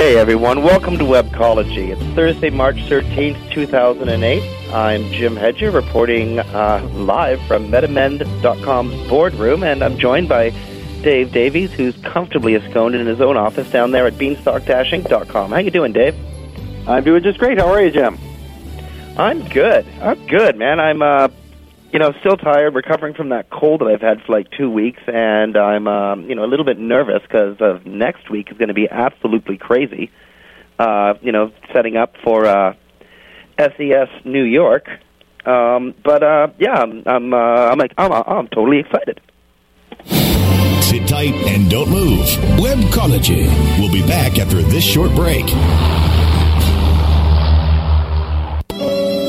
Hey everyone, welcome to Webcology. It's Thursday, March 13th, 2008. I'm Jim Hedger reporting uh, live from MetaMend.com's boardroom, and I'm joined by Dave Davies, who's comfortably ensconced in his own office down there at beanstalk-inc.com. How you doing, Dave? I'm doing just great. How are you, Jim? I'm good. I'm good, man. I'm uh, you know, still tired, recovering from that cold that I've had for like two weeks, and I'm, um, you know, a little bit nervous because of next week is going to be absolutely crazy. Uh, you know, setting up for uh, SES New York. Um, but uh, yeah, I'm, I'm, uh, I'm like, I'm, I'm totally excited. Sit tight and don't move. Webcology. We'll be back after this short break.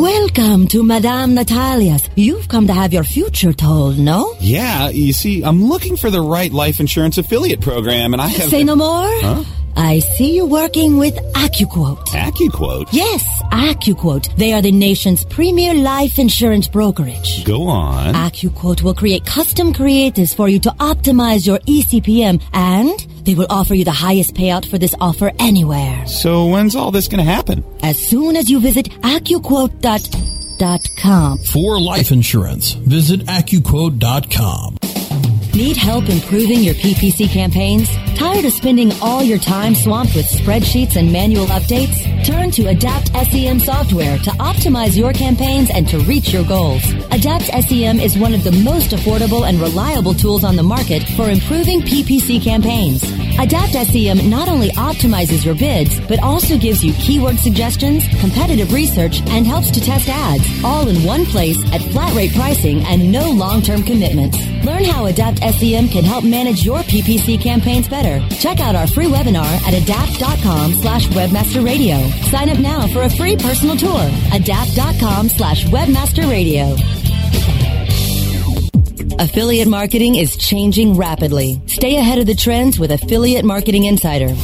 Welcome to Madame Natalia's. You've come to have your future told, no? Yeah, you see, I'm looking for the right life insurance affiliate program, and I have. Say no more? Huh? I see you working with AccuQuote. AccuQuote? Yes, AccuQuote. They are the nation's premier life insurance brokerage. Go on. AccuQuote will create custom creatives for you to optimize your eCPM, and they will offer you the highest payout for this offer anywhere. So when's all this going to happen? As soon as you visit AccuQuote.com. For life insurance, visit AccuQuote.com. Need help improving your PPC campaigns? Tired of spending all your time swamped with spreadsheets and manual updates? Turn to Adapt SEM software to optimize your campaigns and to reach your goals. Adapt SEM is one of the most affordable and reliable tools on the market for improving PPC campaigns. Adapt SEM not only optimizes your bids, but also gives you keyword suggestions, competitive research, and helps to test ads, all in one place at flat rate pricing and no long-term commitments. Learn how Adapt SEM can help manage your PPC campaigns better. Check out our free webinar at adapt.com slash webmaster radio. Sign up now for a free personal tour. Adapt.com slash webmaster radio. Affiliate marketing is changing rapidly. Stay ahead of the trends with Affiliate Marketing Insider.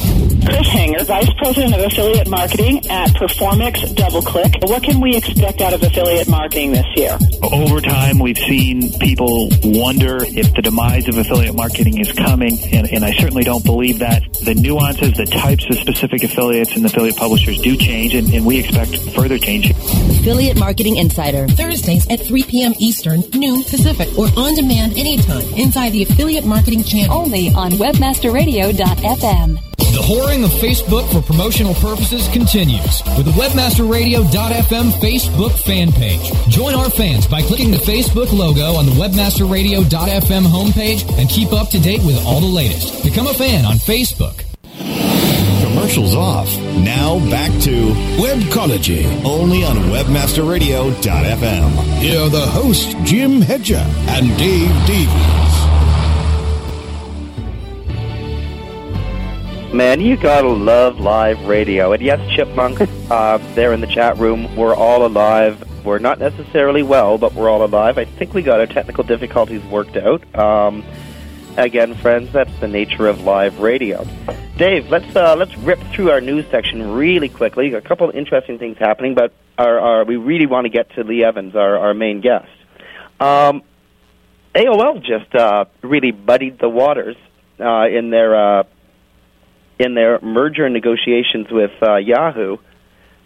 Chris Henger, Vice President of Affiliate Marketing at Performics DoubleClick. What can we expect out of affiliate marketing this year? Over time, we've seen people wonder if the demise of affiliate marketing is coming, and, and I certainly don't believe that. The nuances, the types of specific affiliates and affiliate publishers do change, and, and we expect further change. Affiliate Marketing Insider. Thursdays at 3 p.m. Eastern, noon Pacific, or on demand anytime inside the Affiliate Marketing channel. Only on webmasterradio.fm. The whoring of Facebook for promotional purposes continues with the webmasterradio.fm Facebook fan page. Join our fans by clicking the Facebook logo on the webmasterradio.fm homepage and keep up to date with all the latest. Become a fan on Facebook. Commercials off. Now back to Webcology. only on webmasterradio.fm. Here are the hosts, Jim Hedger and Dave Davies. Man, you gotta love live radio. And yes, Chipmunk, uh, there in the chat room, we're all alive. We're not necessarily well, but we're all alive. I think we got our technical difficulties worked out. Um, again, friends, that's the nature of live radio. Dave, let's uh, let's rip through our news section really quickly. A couple of interesting things happening, but our, our, we really want to get to Lee Evans, our, our main guest. Um, AOL just uh, really buddied the waters uh, in their uh, in their merger negotiations with uh, Yahoo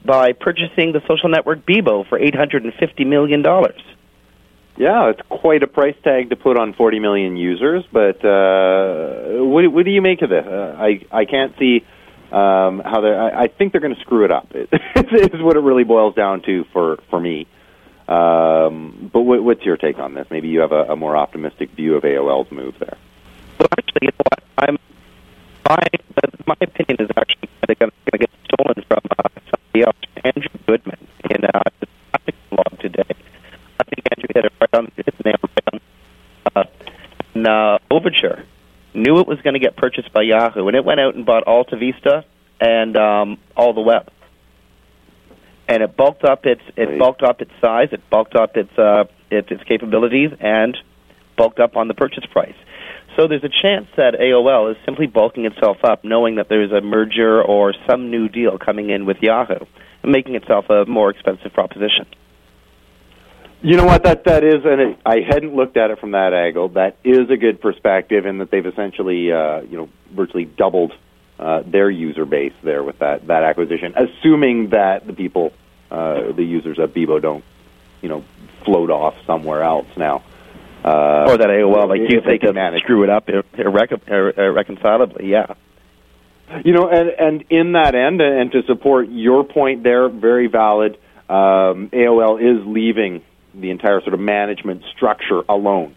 by purchasing the social network Bebo for eight hundred and fifty million dollars. Yeah, it's quite a price tag to put on 40 million users. But uh, what, what do you make of this? Uh, I I can't see um, how they. I, I think they're going to screw it up. It, is what it really boils down to for for me. Um, but what, what's your take on this? Maybe you have a, a more optimistic view of AOL's move there. Well, actually, you know what? I'm my my opinion is actually going to get stolen from uh, somebody else, Andrew Goodman, in uh, the blog today. I think Andrew hit it right on his nail right on. Uh, and, uh, Overture knew it was going to get purchased by Yahoo, and it went out and bought Alta Vista and um, AlltheWeb. And it bulked up its it bulked up its size, it bulked up its uh, its, its capabilities, and bulked up on the purchase price. So there's a chance that AOL is simply bulking itself up, knowing that there's a merger or some new deal coming in with Yahoo, and making itself a more expensive proposition. You know what? That that is, and it, I hadn't looked at it from that angle. That is a good perspective, in that they've essentially, uh, you know, virtually doubled uh, their user base there with that that acquisition, assuming that the people, uh, the users of Bebo, don't, you know, float off somewhere else now. Uh, or that AOL, like you think, can manage. screw it up irre- irre- irreconcilably. Yeah. You know, and and in that end, and to support your point there, very valid. Um, AOL is leaving the entire sort of management structure alone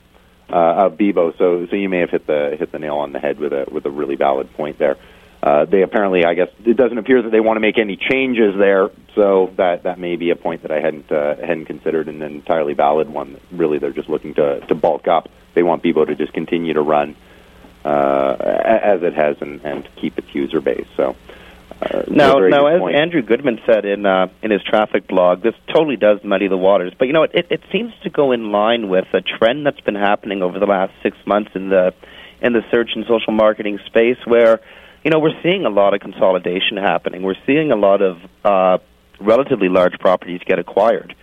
uh, of Bebo. So, so you may have hit the hit the nail on the head with a with a really valid point there. Uh, they apparently, I guess, it doesn't appear that they want to make any changes there. So that that may be a point that I hadn't uh, hadn't considered, and an entirely valid one. Really, they're just looking to to bulk up. They want Bebo to just continue to run uh, as it has and, and keep its user base. So. Uh, Now, now, as point. Andrew Goodman said in uh, in his traffic blog, this totally does muddy the waters. But you know, it, it, it seems to go in line with a trend that's been happening over the last six months in the in the search and social marketing space, where you know we're seeing a lot of consolidation happening. We're seeing a lot of uh, relatively large properties get acquired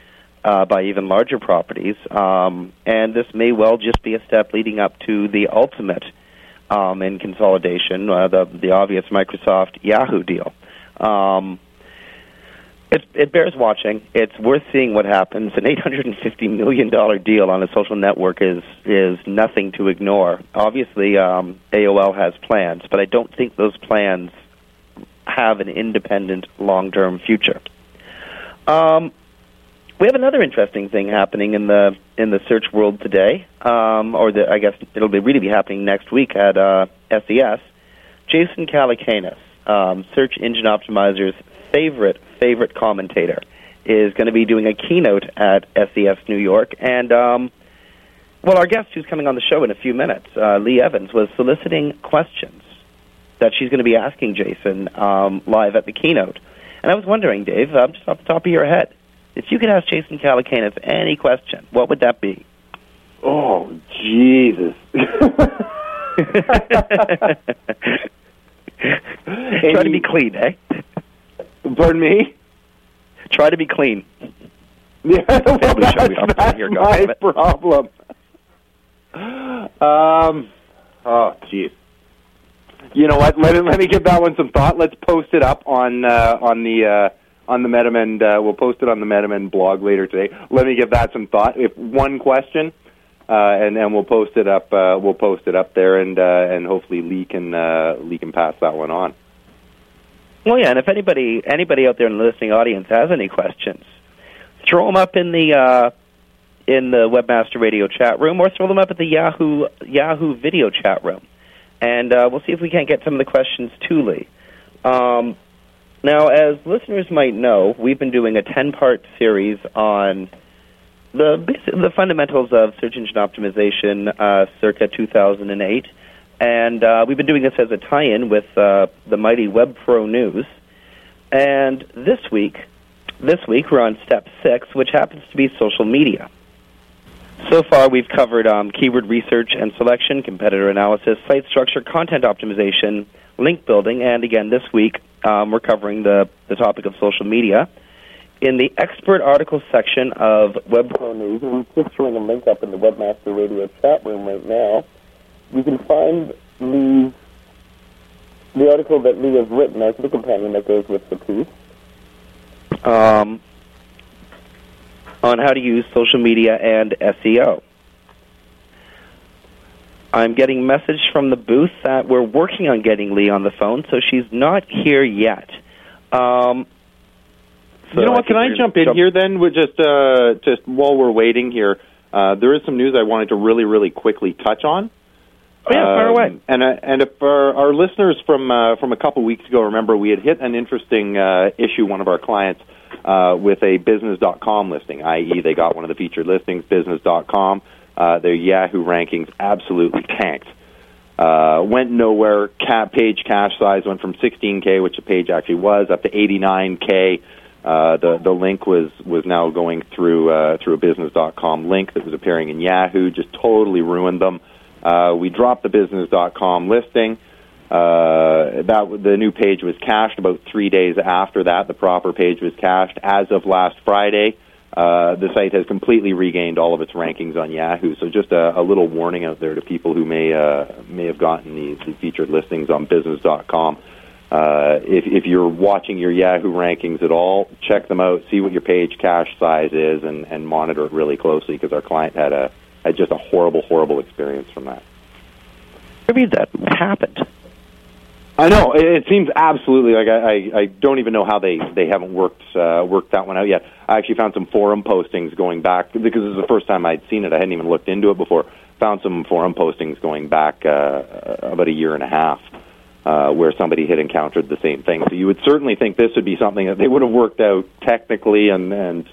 uh, by even larger properties, um, and this may well just be a step leading up to the ultimate um, in consolidation, uh, the the obvious Microsoft Yahoo deal. Um, it, it bears watching. It's worth seeing what happens. An eight hundred and fifty million dollar deal on a social network is is nothing to ignore. Obviously, um, AOL has plans, but I don't think those plans have an independent long term future. Um, we have another interesting thing happening in the in the search world today, um, or the, I guess it'll be really be happening next week at uh, SES. Jason Calacanis, um, Search Engine Optimizer's favorite favorite commentator, is going to be doing a keynote at SES New York, and um, well, our guest who's coming on the show in a few minutes, uh, Lee Evans, was soliciting questions that she's going to be asking Jason um, live at the keynote. And I was wondering, Dave, um, just off the top of your head, if you could ask Jason Calacanis any question, what would that be? Oh, Jesus. Try to be clean, eh? Pardon me? Try to be clean. Yeah, well, that's, that's God my problem. Um, oh, jeez. You know what? Let, let me give that one some thought. Let's post it up on uh, on the uh, on the MetaMend. Uh, we'll post it on the MetaMend blog later today. Let me give that some thought. If one question, uh, and and we'll post it up. Uh, we'll post it up there, and uh, and hopefully Lee can uh, Lee can pass that one on. Well, yeah, and if anybody anybody out there in the listening audience has any questions, throw them up in the uh, in the Webmaster Radio chat room, or throw them up at the Yahoo Yahoo video chat room, and uh, we'll see if we can't get some of the questions to Lee. Um, now, as listeners might know, we've been doing a ten part series on the the fundamentals of search engine optimization, uh, circa 2008. And uh, we've been doing this as a tie-in with uh, the mighty WebPro News. And this week, this week we're on step six, which happens to be social media. So far, we've covered um, keyword research and selection, competitor analysis, site structure, content optimization, link building, and again this week um, we're covering the, the topic of social media. In the expert article section of WebPro News, and I'm just throwing a link up in the Webmaster Radio chat room right now you can find Lee's the article that Lee has written as the companion that goes with the piece. Um, on how to use social media and SEO. I'm getting message from the booth that we're working on getting Lee on the phone, so she's not here yet. Um, so you know I what? Can I jump in jump- here then? With just uh, just while we're waiting here, uh, there is some news I wanted to really, really quickly touch on. Oh, yeah, Um, away. And uh, and if our, our listeners from uh, from a couple weeks ago remember, we had hit an interesting uh, issue. One of our clients uh, with a business.com listing, i.e., they got one of the featured listings, business.com. Uh, their Yahoo rankings absolutely tanked. Uh, went nowhere. Ca page cache size went from 16k, which the page actually was, up to 89k. Uh, the the link was was now going through uh, through a business.com link that was appearing in Yahoo. Just totally ruined them. Uh, we dropped the business.com listing. Uh, that the new page was cached about three days after that. The proper page was cached as of last Friday. Uh, the site has completely regained all of its rankings on Yahoo. So just a, a little warning out there to people who may uh, may have gotten the, the featured listings on Business.com. Uh, if, if you're watching your Yahoo rankings at all, check them out, see what your page cache size is, and, and monitor it really closely because our client had a had just a horrible, horrible experience from that. I read that happened. I know it, it seems absolutely like I, I, I don't even know how they they haven't worked uh, worked that one out yet. I actually found some forum postings going back because this is the first time I'd seen it. I hadn't even looked into it before. Found some forum postings going back uh, about a year and a half. Uh, where somebody had encountered the same thing, so you would certainly think this would be something that they would have worked out technically and and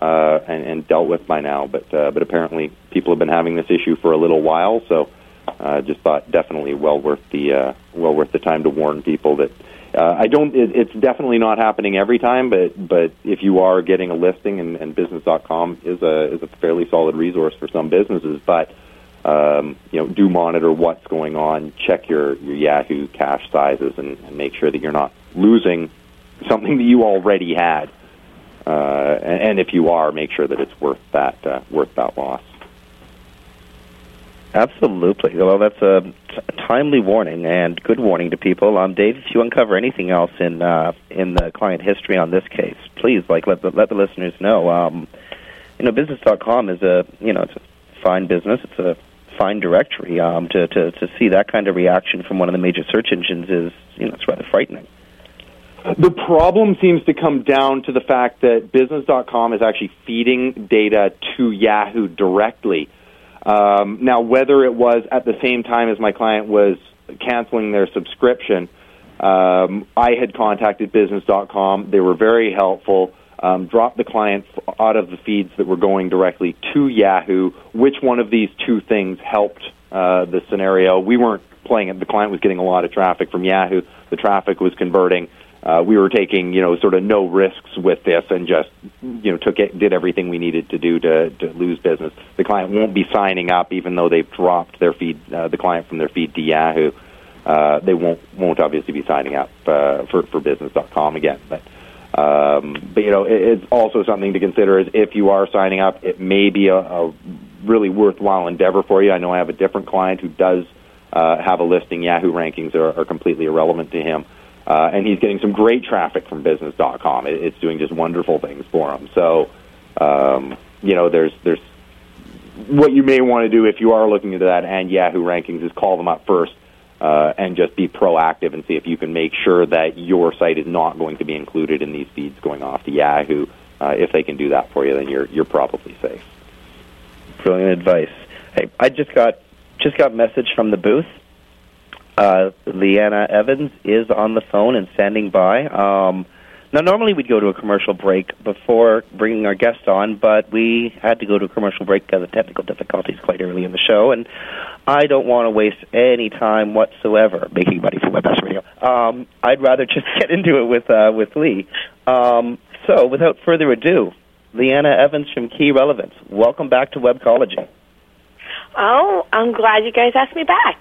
uh, and, and dealt with by now. But uh, but apparently people have been having this issue for a little while, so uh, just thought definitely well worth the uh, well worth the time to warn people that uh, I don't. It, it's definitely not happening every time, but but if you are getting a listing and, and business.com is a is a fairly solid resource for some businesses, but um, you know do monitor what's going on, check your your Yahoo cache sizes, and, and make sure that you're not losing something that you already had. Uh, and, and if you are, make sure that it's worth that uh, worth that loss. Absolutely. Well, that's a t- timely warning and good warning to people. Um, Dave, if you uncover anything else in uh, in the client history on this case, please like let the, let the listeners know. Um, you know, business.com is a you know it's a fine business. It's a fine directory. Um, to, to to see that kind of reaction from one of the major search engines is you know it's rather frightening. The problem seems to come down to the fact that business.com is actually feeding data to Yahoo directly. Um, now, whether it was at the same time as my client was canceling their subscription, um, I had contacted business.com. They were very helpful. Um, dropped the client f- out of the feeds that were going directly to Yahoo. Which one of these two things helped uh, the scenario? We weren't playing it. The client was getting a lot of traffic from Yahoo. The traffic was converting. Uh, we were taking, you know, sort of no risks with this, and just, you know, took it, did everything we needed to do to, to lose business. The client won't be signing up, even though they've dropped their feed, uh, the client from their feed to Yahoo. Uh, they won't won't obviously be signing up uh, for for business.com again, but. Um, but you know, it, it's also something to consider is if you are signing up, it may be a, a really worthwhile endeavor for you. I know I have a different client who does uh, have a listing. Yahoo rankings are, are completely irrelevant to him, uh, and he's getting some great traffic from Business.com. It, it's doing just wonderful things for him. So, um, you know, there's there's what you may want to do if you are looking into that and Yahoo rankings is call them up first uh, and just be proactive and see if you can make sure that your site is not going to be included in these feeds going off to Yahoo. Uh, if they can do that for you, then you're you're probably safe. Brilliant advice. Hey, I just got just got message from the booth. Uh, Liana Evans is on the phone and standing by. Um, now, normally we'd go to a commercial break before bringing our guest on, but we had to go to a commercial break because of technical difficulties quite early in the show, and I don't want to waste any time whatsoever making money for Webmaster Radio. Um, I'd rather just get into it with uh, with Lee. Um, so, without further ado, Liana Evans from Key Relevance. Welcome back to Webcology. Oh, I'm glad you guys asked me back.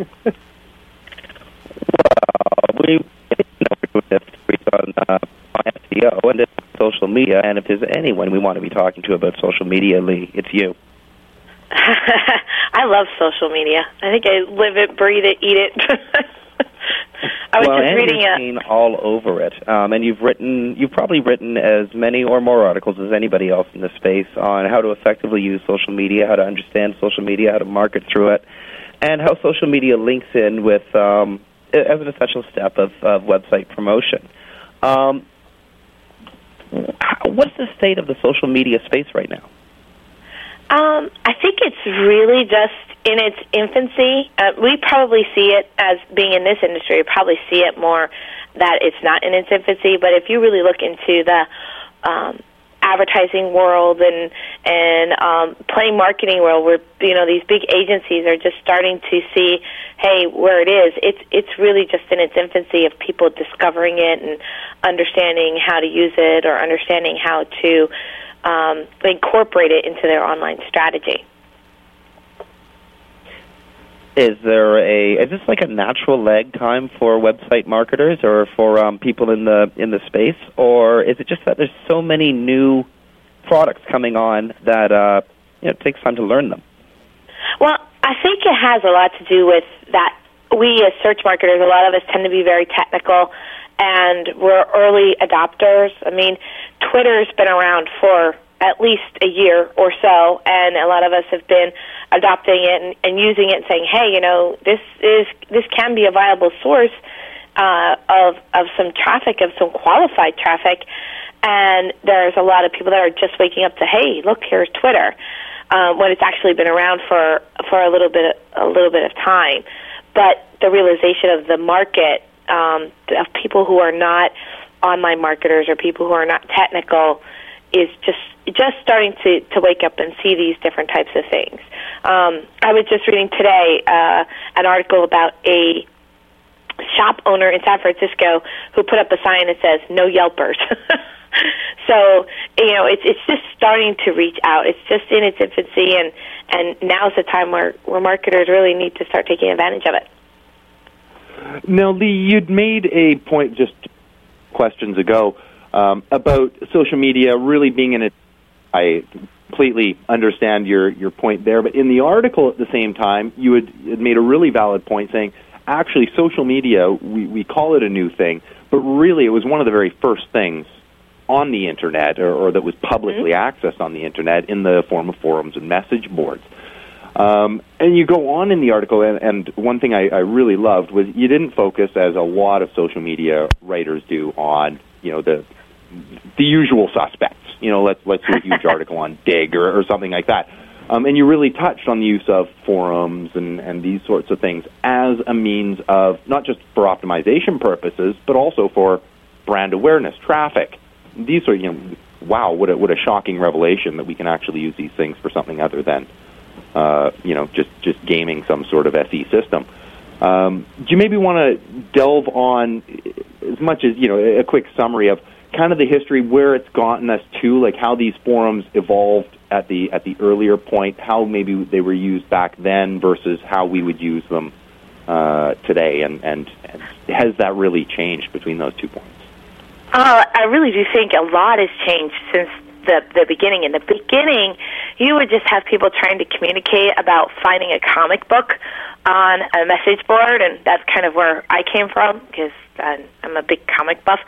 Uh, we know we're doing this on uh, on SEO and it's social media, and if there's anyone we want to be talking to about social media, Lee, it's you. I love social media. I think I live it, breathe it, eat it. I was well, just and reading you've a. seen all over it, um, and you've written, you've probably written as many or more articles as anybody else in this space on how to effectively use social media, how to understand social media, how to market through it, and how social media links in with um, as an essential step of, of website promotion. Um, what's the state of the social media space right now? Um, I think it's really just in its infancy. Uh, we probably see it as being in this industry. We probably see it more that it's not in its infancy. But if you really look into the um, advertising world and and um, plain marketing world, where you know these big agencies are just starting to see, hey, where it is. It's it's really just in its infancy of people discovering it and understanding how to use it or understanding how to um, incorporate it into their online strategy. Is there a is this like a natural lag time for website marketers or for um, people in the in the space, or is it just that there's so many new products coming on that uh, you know, it takes time to learn them? Well, I think it has a lot to do with that. We as search marketers, a lot of us tend to be very technical, and we're early adopters. I mean, Twitter's been around for at least a year or so, and a lot of us have been adopting it and, and using it, and saying, "Hey, you know, this is this can be a viable source uh, of of some traffic, of some qualified traffic." And there's a lot of people that are just waking up to, "Hey, look, here's Twitter," um, when it's actually been around for for a little bit a little bit of time. But the realization of the market um, of people who are not online marketers or people who are not technical is just just starting to to wake up and see these different types of things. Um, I was just reading today uh, an article about a shop owner in San Francisco who put up a sign that says "No Yelpers." so you know, it's it's just starting to reach out. It's just in its infancy, and and now's the time where where marketers really need to start taking advantage of it. Now, Lee, you'd made a point just questions ago um, about social media really being in it. I completely understand your your point there, but in the article at the same time, you had, had made a really valid point saying actually social media we, we call it a new thing, but really it was one of the very first things on the internet or, or that was publicly accessed on the internet in the form of forums and message boards. Um, and you go on in the article, and, and one thing I, I really loved was you didn't focus, as a lot of social media writers do, on you know the the usual suspects. You know, let's let's do a huge article on Digg or, or something like that. Um, and you really touched on the use of forums and, and these sorts of things as a means of not just for optimization purposes, but also for brand awareness, traffic. These are, you know, wow, what a, what a shocking revelation that we can actually use these things for something other than, uh, you know, just, just gaming some sort of SE system. Um, do you maybe want to delve on as much as, you know, a quick summary of kind of the history where it's gotten us to, like how these forums evolved at the at the earlier point, how maybe they were used back then versus how we would use them uh, today, and, and and has that really changed between those two points? Uh, I really do think a lot has changed since the the beginning. In the beginning, you would just have people trying to communicate about finding a comic book on a message board, and that's kind of where I came from because I'm a big comic buff.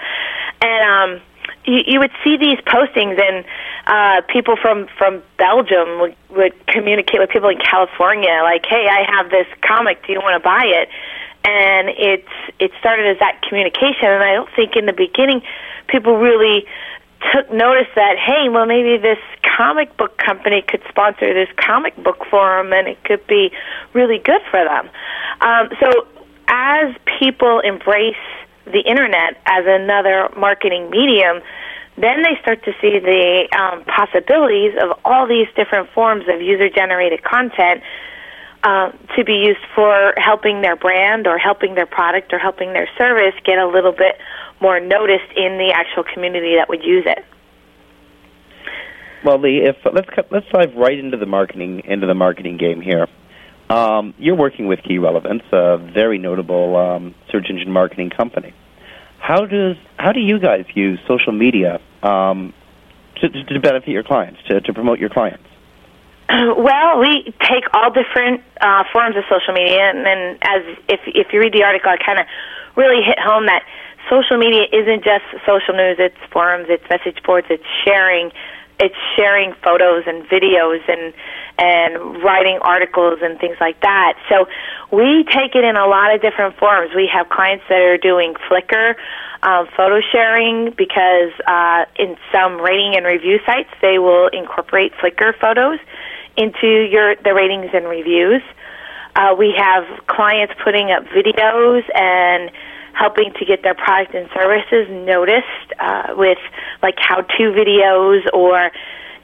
And um, you, you would see these postings, and uh, people from from Belgium would would communicate with people in California, like, "Hey, I have this comic. Do you want to buy it?" and it's it started as that communication and I don't think in the beginning people really took notice that hey well maybe this comic book company could sponsor this comic book forum and it could be really good for them um, so as people embrace the internet as another marketing medium then they start to see the um, possibilities of all these different forms of user generated content uh, to be used for helping their brand or helping their product or helping their service get a little bit more noticed in the actual community that would use it. Well, Lee, if let's let's dive right into the marketing into the marketing game here. Um, you're working with Key Relevance, a very notable um, search engine marketing company. How does how do you guys use social media um, to, to benefit your clients, to, to promote your clients? well, we take all different uh, forms of social media, and then as if if you read the article, I kind of really hit home that social media isn't just social news; it's forums, it's message boards, it's sharing, it's sharing photos and videos and and writing articles and things like that. So we take it in a lot of different forms. We have clients that are doing Flickr um, photo sharing because uh, in some rating and review sites they will incorporate Flickr photos into your the ratings and reviews. Uh, we have clients putting up videos and helping to get their product and services noticed uh, with like how-to videos or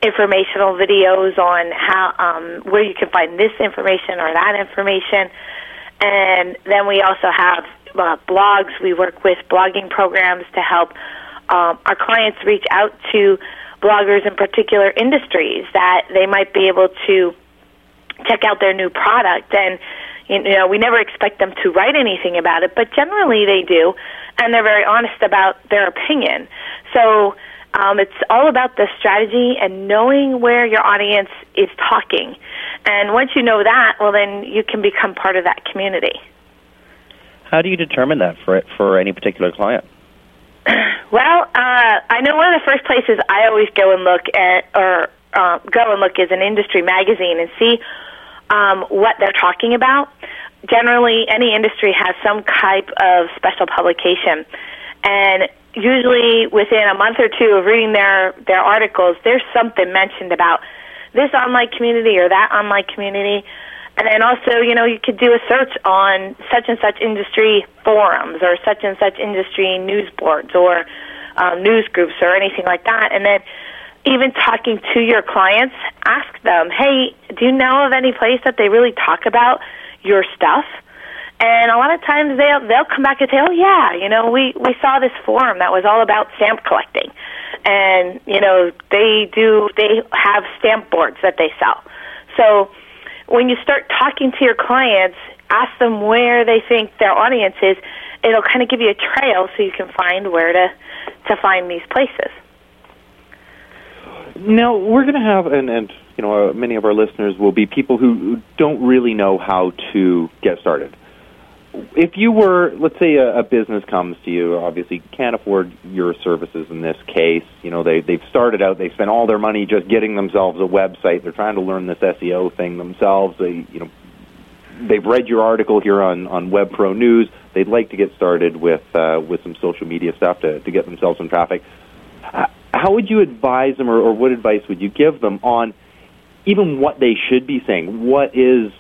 informational videos on how um, where you can find this information or that information. And then we also have uh, blogs. We work with blogging programs to help um, our clients reach out to bloggers in particular industries that they might be able to check out their new product and you know we never expect them to write anything about it but generally they do and they're very honest about their opinion. So um, it's all about the strategy and knowing where your audience is talking. And once you know that well then you can become part of that community. How do you determine that for for any particular client? Well, uh, I know one of the first places I always go and look at, or uh, go and look, is an industry magazine and see um, what they're talking about. Generally, any industry has some type of special publication, and usually within a month or two of reading their their articles, there's something mentioned about this online community or that online community and then also, you know, you could do a search on such and such industry forums or such and such industry news boards or um, news groups or anything like that. And then even talking to your clients, ask them, hey, do you know of any place that they really talk about your stuff? And a lot of times they'll they'll come back and say, "Oh yeah, you know, we we saw this forum that was all about stamp collecting, and you know they do they have stamp boards that they sell." So when you start talking to your clients, ask them where they think their audience is. It'll kind of give you a trail so you can find where to to find these places. Now we're going to have, and, and you know, uh, many of our listeners will be people who don't really know how to get started. If you were, let's say, a, a business comes to you, obviously can't afford your services in this case. You know, they they've started out, they spent all their money just getting themselves a website. They're trying to learn this SEO thing themselves. They, you know, they've read your article here on on Web Pro News. They'd like to get started with uh, with some social media stuff to to get themselves some traffic. How would you advise them, or, or what advice would you give them on even what they should be saying? What is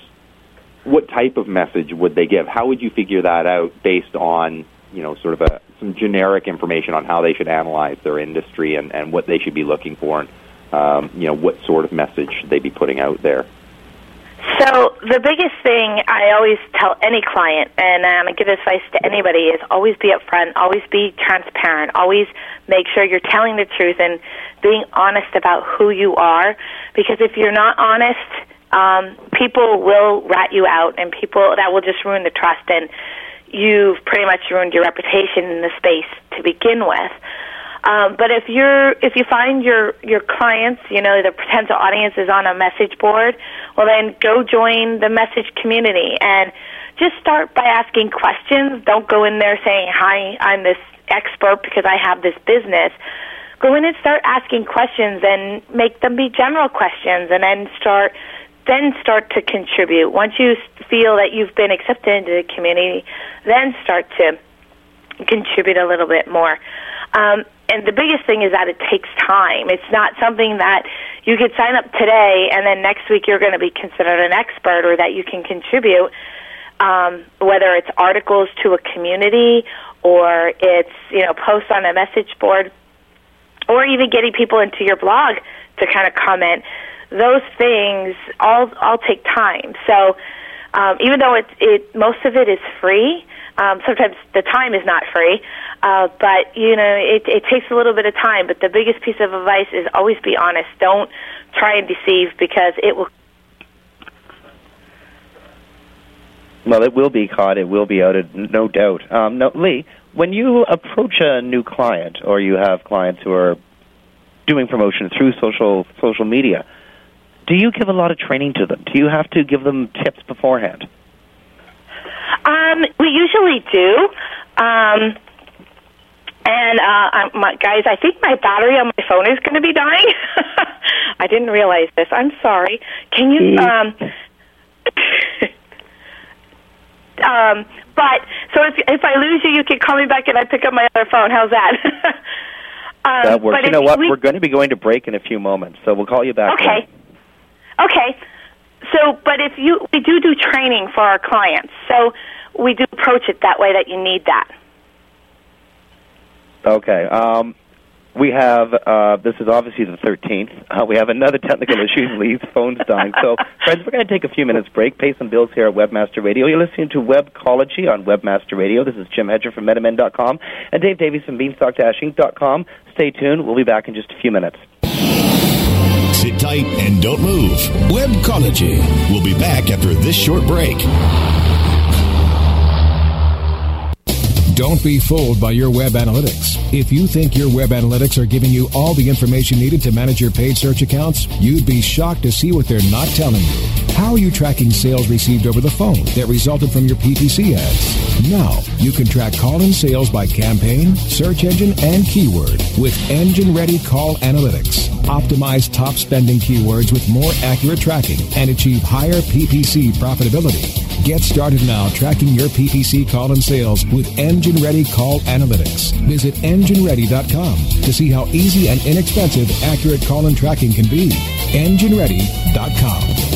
what type of message would they give? How would you figure that out based on you know sort of a some generic information on how they should analyze their industry and, and what they should be looking for and um, you know what sort of message should they be putting out there? So the biggest thing I always tell any client, and um, I give advice to anybody, is always be upfront, always be transparent, always make sure you're telling the truth and being honest about who you are. Because if you're not honest, um, people will rat you out, and people that will just ruin the trust, and you've pretty much ruined your reputation in the space to begin with. Um, but if you're if you find your your clients, you know, the potential audience is on a message board, well then go join the message community and just start by asking questions. Don't go in there saying, "Hi, I'm this expert because I have this business." Go in and start asking questions and make them be general questions, and then start then start to contribute. Once you feel that you've been accepted into the community, then start to contribute a little bit more. Um, and the biggest thing is that it takes time. It's not something that you could sign up today and then next week you're going to be considered an expert or that you can contribute. Um, whether it's articles to a community or it's you know posts on a message board or even getting people into your blog to kind of comment. Those things all all take time. So um, even though it, it most of it is free, um, sometimes the time is not free, uh, but you know it, it takes a little bit of time. But the biggest piece of advice is always be honest. Don't try and deceive because it will. Well, it will be caught. It will be outed, no doubt. Um, Lee, when you approach a new client, or you have clients who are doing promotion through social social media, do you give a lot of training to them? Do you have to give them tips beforehand? Um, we usually do. Um, and uh, my, guys, I think my battery on my phone is going to be dying. I didn't realize this. I'm sorry. Can you? Um, um, but so if if I lose you, you can call me back and I pick up my other phone. How's that? um, that works. but You know what? we- We're going to be going to break in a few moments, so we'll call you back. Okay. Okay. So, but if you, we do do training for our clients, so we do approach it that way that you need that. Okay. Um, we have, uh, this is obviously the 13th. Uh, we have another technical issue. Lee's phone's dying. So, friends, we're going to take a few minutes break, pay some bills here at Webmaster Radio. You're listening to Webcology on Webmaster Radio. This is Jim Hedger from MetaMend.com and Dave Davies from Beanstalk-Inc.com. Stay tuned. We'll be back in just a few minutes. Sit tight and don't move. Webcology. We'll be back after this short break. Don't be fooled by your web analytics. If you think your web analytics are giving you all the information needed to manage your paid search accounts, you'd be shocked to see what they're not telling you. How are you tracking sales received over the phone that resulted from your PPC ads? Now, you can track call-in sales by campaign, search engine, and keyword with Engine Ready Call Analytics. Optimize top spending keywords with more accurate tracking and achieve higher PPC profitability. Get started now tracking your PPC call and sales with Engine Ready Call Analytics. Visit engineready.com to see how easy and inexpensive accurate call and tracking can be. engineready.com.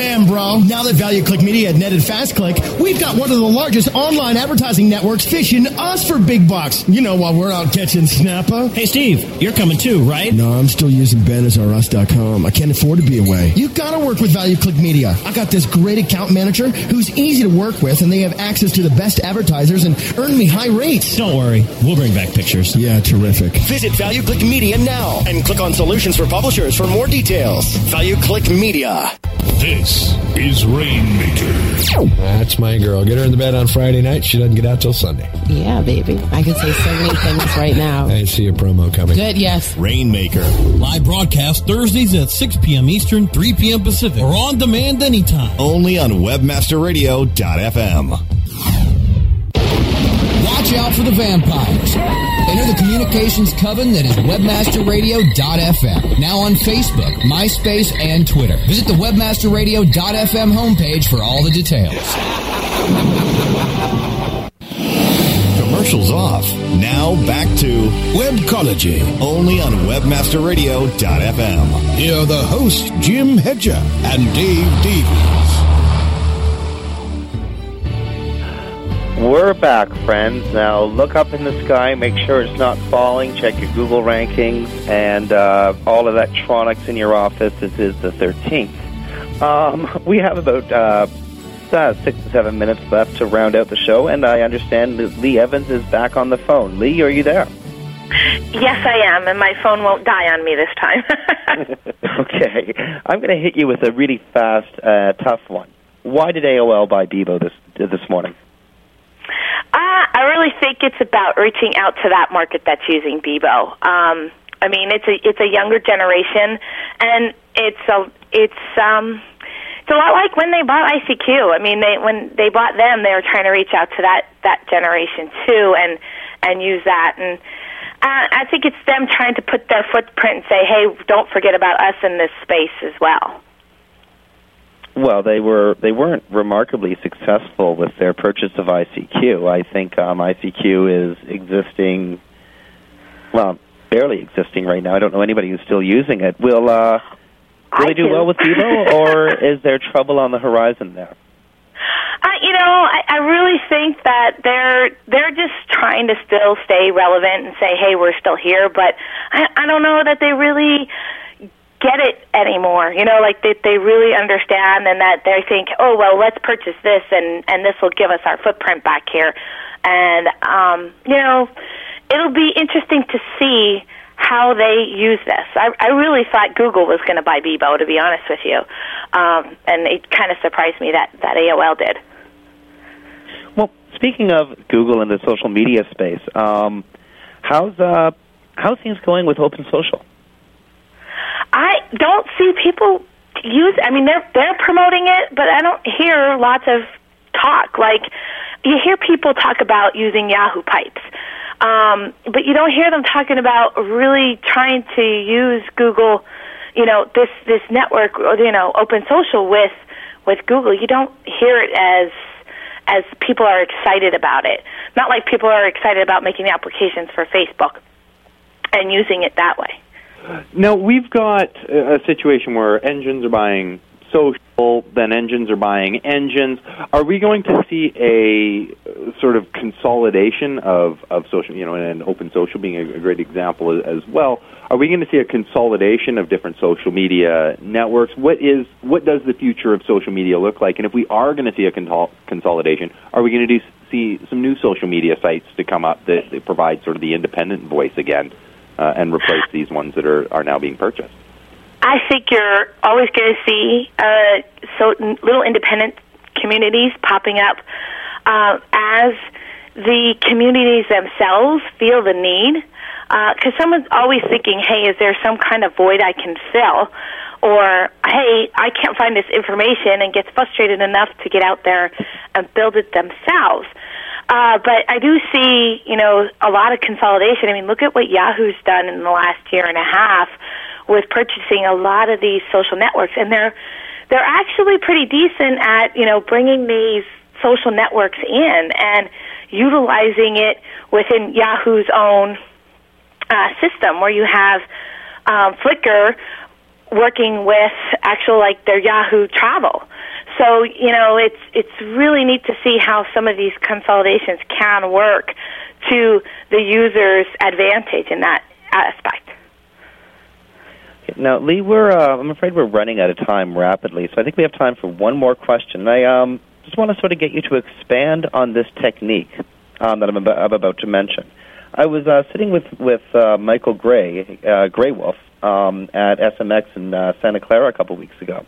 bro. Now that Value Click Media had netted Fast Click, we've got one of the largest online advertising networks fishing us for big bucks. You know, while we're out catching snapper. Hey, Steve, you're coming too, right? No, I'm still using BenazRUs.com. I can't afford to be away. You gotta work with Value Click Media. I got this great account manager who's easy to work with, and they have access to the best advertisers and earn me high rates. Don't worry, we'll bring back pictures. Yeah, terrific. Visit Value Click Media now and click on Solutions for Publishers for more details. Value Click Media. This is Rainmaker. That's my girl. Get her in the bed on Friday night. She doesn't get out till Sunday. Yeah, baby. I can say so many things right now. I see a promo coming. Good, yes. Rainmaker. Live broadcast Thursdays at 6 p.m. Eastern, 3 p.m. Pacific, or on demand anytime. Only on WebmasterRadio.fm. Watch out for the vampires. Enter the communications coven that is webmasterradio.fm. Now on Facebook, MySpace, and Twitter. Visit the webmasterradio.fm homepage for all the details. Commercials off. Now back to Webcology. Only on WebmasterRadio.fm. Here are the hosts, Jim Hedger and Dave Davies. We're back, friends. Now look up in the sky, make sure it's not falling, check your Google rankings, and uh, all electronics in your office. This is the 13th. Um, we have about uh, uh, six to seven minutes left to round out the show, and I understand that Lee Evans is back on the phone. Lee, are you there? Yes, I am, and my phone won't die on me this time. okay. I'm going to hit you with a really fast, uh, tough one. Why did AOL buy Bebo this this morning? Uh, I really think it's about reaching out to that market that's using Bebo. Um, I mean, it's a it's a younger generation, and it's a it's um it's a lot like when they bought ICQ. I mean, they when they bought them, they were trying to reach out to that that generation too, and and use that. And uh, I think it's them trying to put their footprint and say, hey, don't forget about us in this space as well. Well, they were they weren't remarkably successful with their purchase of ICQ. I think um, ICQ is existing, well, barely existing right now. I don't know anybody who's still using it. Will uh, will I they do, do. well with Bebo, or is there trouble on the horizon there? Uh, you know, know, I, I really think that they're they're just trying to still stay relevant and say, "Hey, we're still here." But I, I don't know that they really get it anymore. You know, like they they really understand and that they think, "Oh, well, let's purchase this and and this will give us our footprint back here." And um, you know, it'll be interesting to see how they use this. I, I really thought Google was going to buy Bebo, to be honest with you, um, and it kind of surprised me that that AOL did. Well, speaking of Google and the social media space, um, how's uh, how's things going with Open Social? I don't see people use. I mean, they're they're promoting it, but I don't hear lots of talk. Like you hear people talk about using Yahoo Pipes, um, but you don't hear them talking about really trying to use Google. You know, this this network, you know, Open Social with with Google. You don't hear it as as people are excited about it. Not like people are excited about making applications for Facebook and using it that way. Now we've got a situation where engines are buying social, then engines are buying engines. Are we going to see a uh, sort of consolidation of, of social, you know, and open social being a, a great example as well? Are we going to see a consolidation of different social media networks? What is what does the future of social media look like? And if we are going to see a consol- consolidation, are we going to do see some new social media sites to come up that, that provide sort of the independent voice again? Uh, and replace these ones that are, are now being purchased? I think you're always going to see uh, so little independent communities popping up uh, as the communities themselves feel the need. Because uh, someone's always thinking, "Hey, is there some kind of void I can fill?" Or, "Hey, I can't find this information," and gets frustrated enough to get out there and build it themselves. Uh, but I do see, you know, a lot of consolidation. I mean, look at what Yahoo's done in the last year and a half with purchasing a lot of these social networks, and they're they're actually pretty decent at you know bringing these social networks in and utilizing it within Yahoo's own uh, system, where you have um, Flickr working with actual like their Yahoo Travel so you know it's it's really neat to see how some of these consolidations can work to the user's advantage in that aspect. Now, Lee, we're uh, I'm afraid we're running out of time rapidly, so I think we have time for one more question. I um, just want to sort of get you to expand on this technique um, that I'm about, I'm about to mention. I was uh, sitting with with uh, Michael Gray, uh, Graywolf, um, at SMX in uh, Santa Clara a couple weeks ago,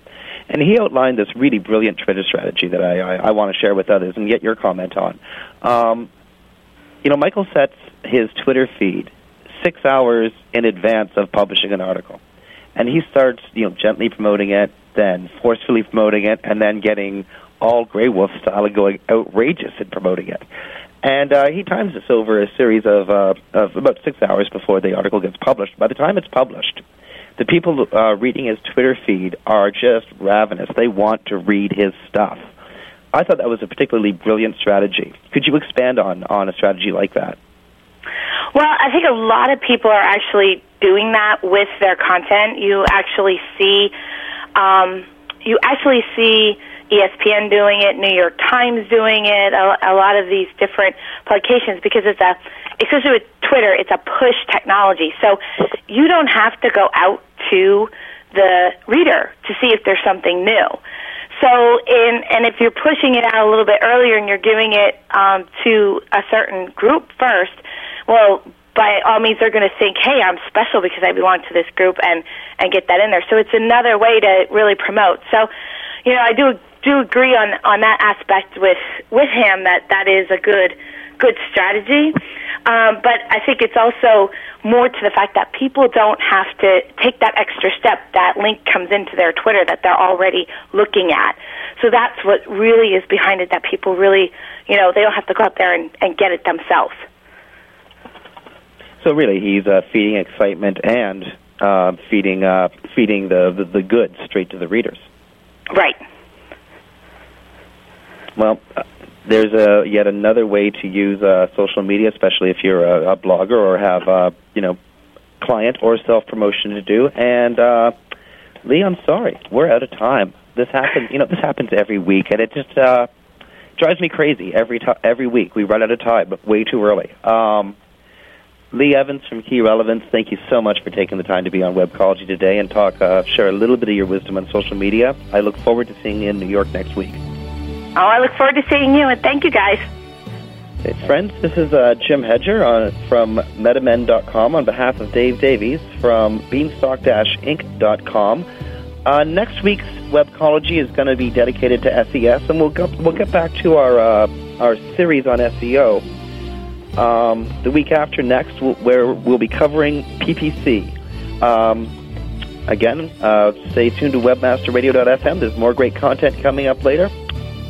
and he outlined this really brilliant Twitter strategy that I, I, I want to share with others and get your comment on. Um, you know, Michael sets his Twitter feed six hours in advance of publishing an article. And he starts, you know, gently promoting it, then forcefully promoting it, and then getting all Graywolf style and going outrageous in promoting it. And uh, he times this over a series of, uh, of about six hours before the article gets published. By the time it's published, the people uh, reading his Twitter feed are just ravenous. They want to read his stuff. I thought that was a particularly brilliant strategy. Could you expand on, on a strategy like that? Well, I think a lot of people are actually doing that with their content. You actually see, um, you actually see ESPN doing it, New York Times doing it, a, a lot of these different publications because it's a especially with Twitter, it's a push technology. So you don't have to go out to the reader to see if there's something new. So, in and if you're pushing it out a little bit earlier and you're giving it um, to a certain group first, well, by all means, they're going to think, "Hey, I'm special because I belong to this group," and and get that in there. So it's another way to really promote. So, you know, I do do agree on on that aspect with with him that that is a good good strategy. Um, but I think it's also more to the fact that people don't have to take that extra step. That link comes into their Twitter that they're already looking at. So that's what really is behind it. That people really, you know, they don't have to go out there and, and get it themselves. So really, he's uh, feeding excitement and uh, feeding uh, feeding the, the the goods straight to the readers. Right. Well, uh, there's a yet another way to use uh, social media, especially if you're a, a blogger or have uh, you know client or self promotion to do. And uh, Lee, I'm sorry, we're out of time. This happens, you know, this happens every week, and it just uh, drives me crazy every ti every week. We run out of time way too early. Um, Li Evans from Key Relevance, thank you so much for taking the time to be on Webcology today and talk, uh, share a little bit of your wisdom on social media. I look forward to seeing you in New York next week. Oh, I look forward to seeing you, and thank you guys. Hey, friends, this is uh, Jim Hedger on, from MetaMend.com on behalf of Dave Davies from Beanstalk-Inc.com. Uh, next week's Webcology is going to be dedicated to SES, and we'll go, we'll get back to our uh, our series on SEO. Um, the week after next, we'll, where we'll be covering PPC. Um, again, uh, stay tuned to webmasterradio.fm. There's more great content coming up later.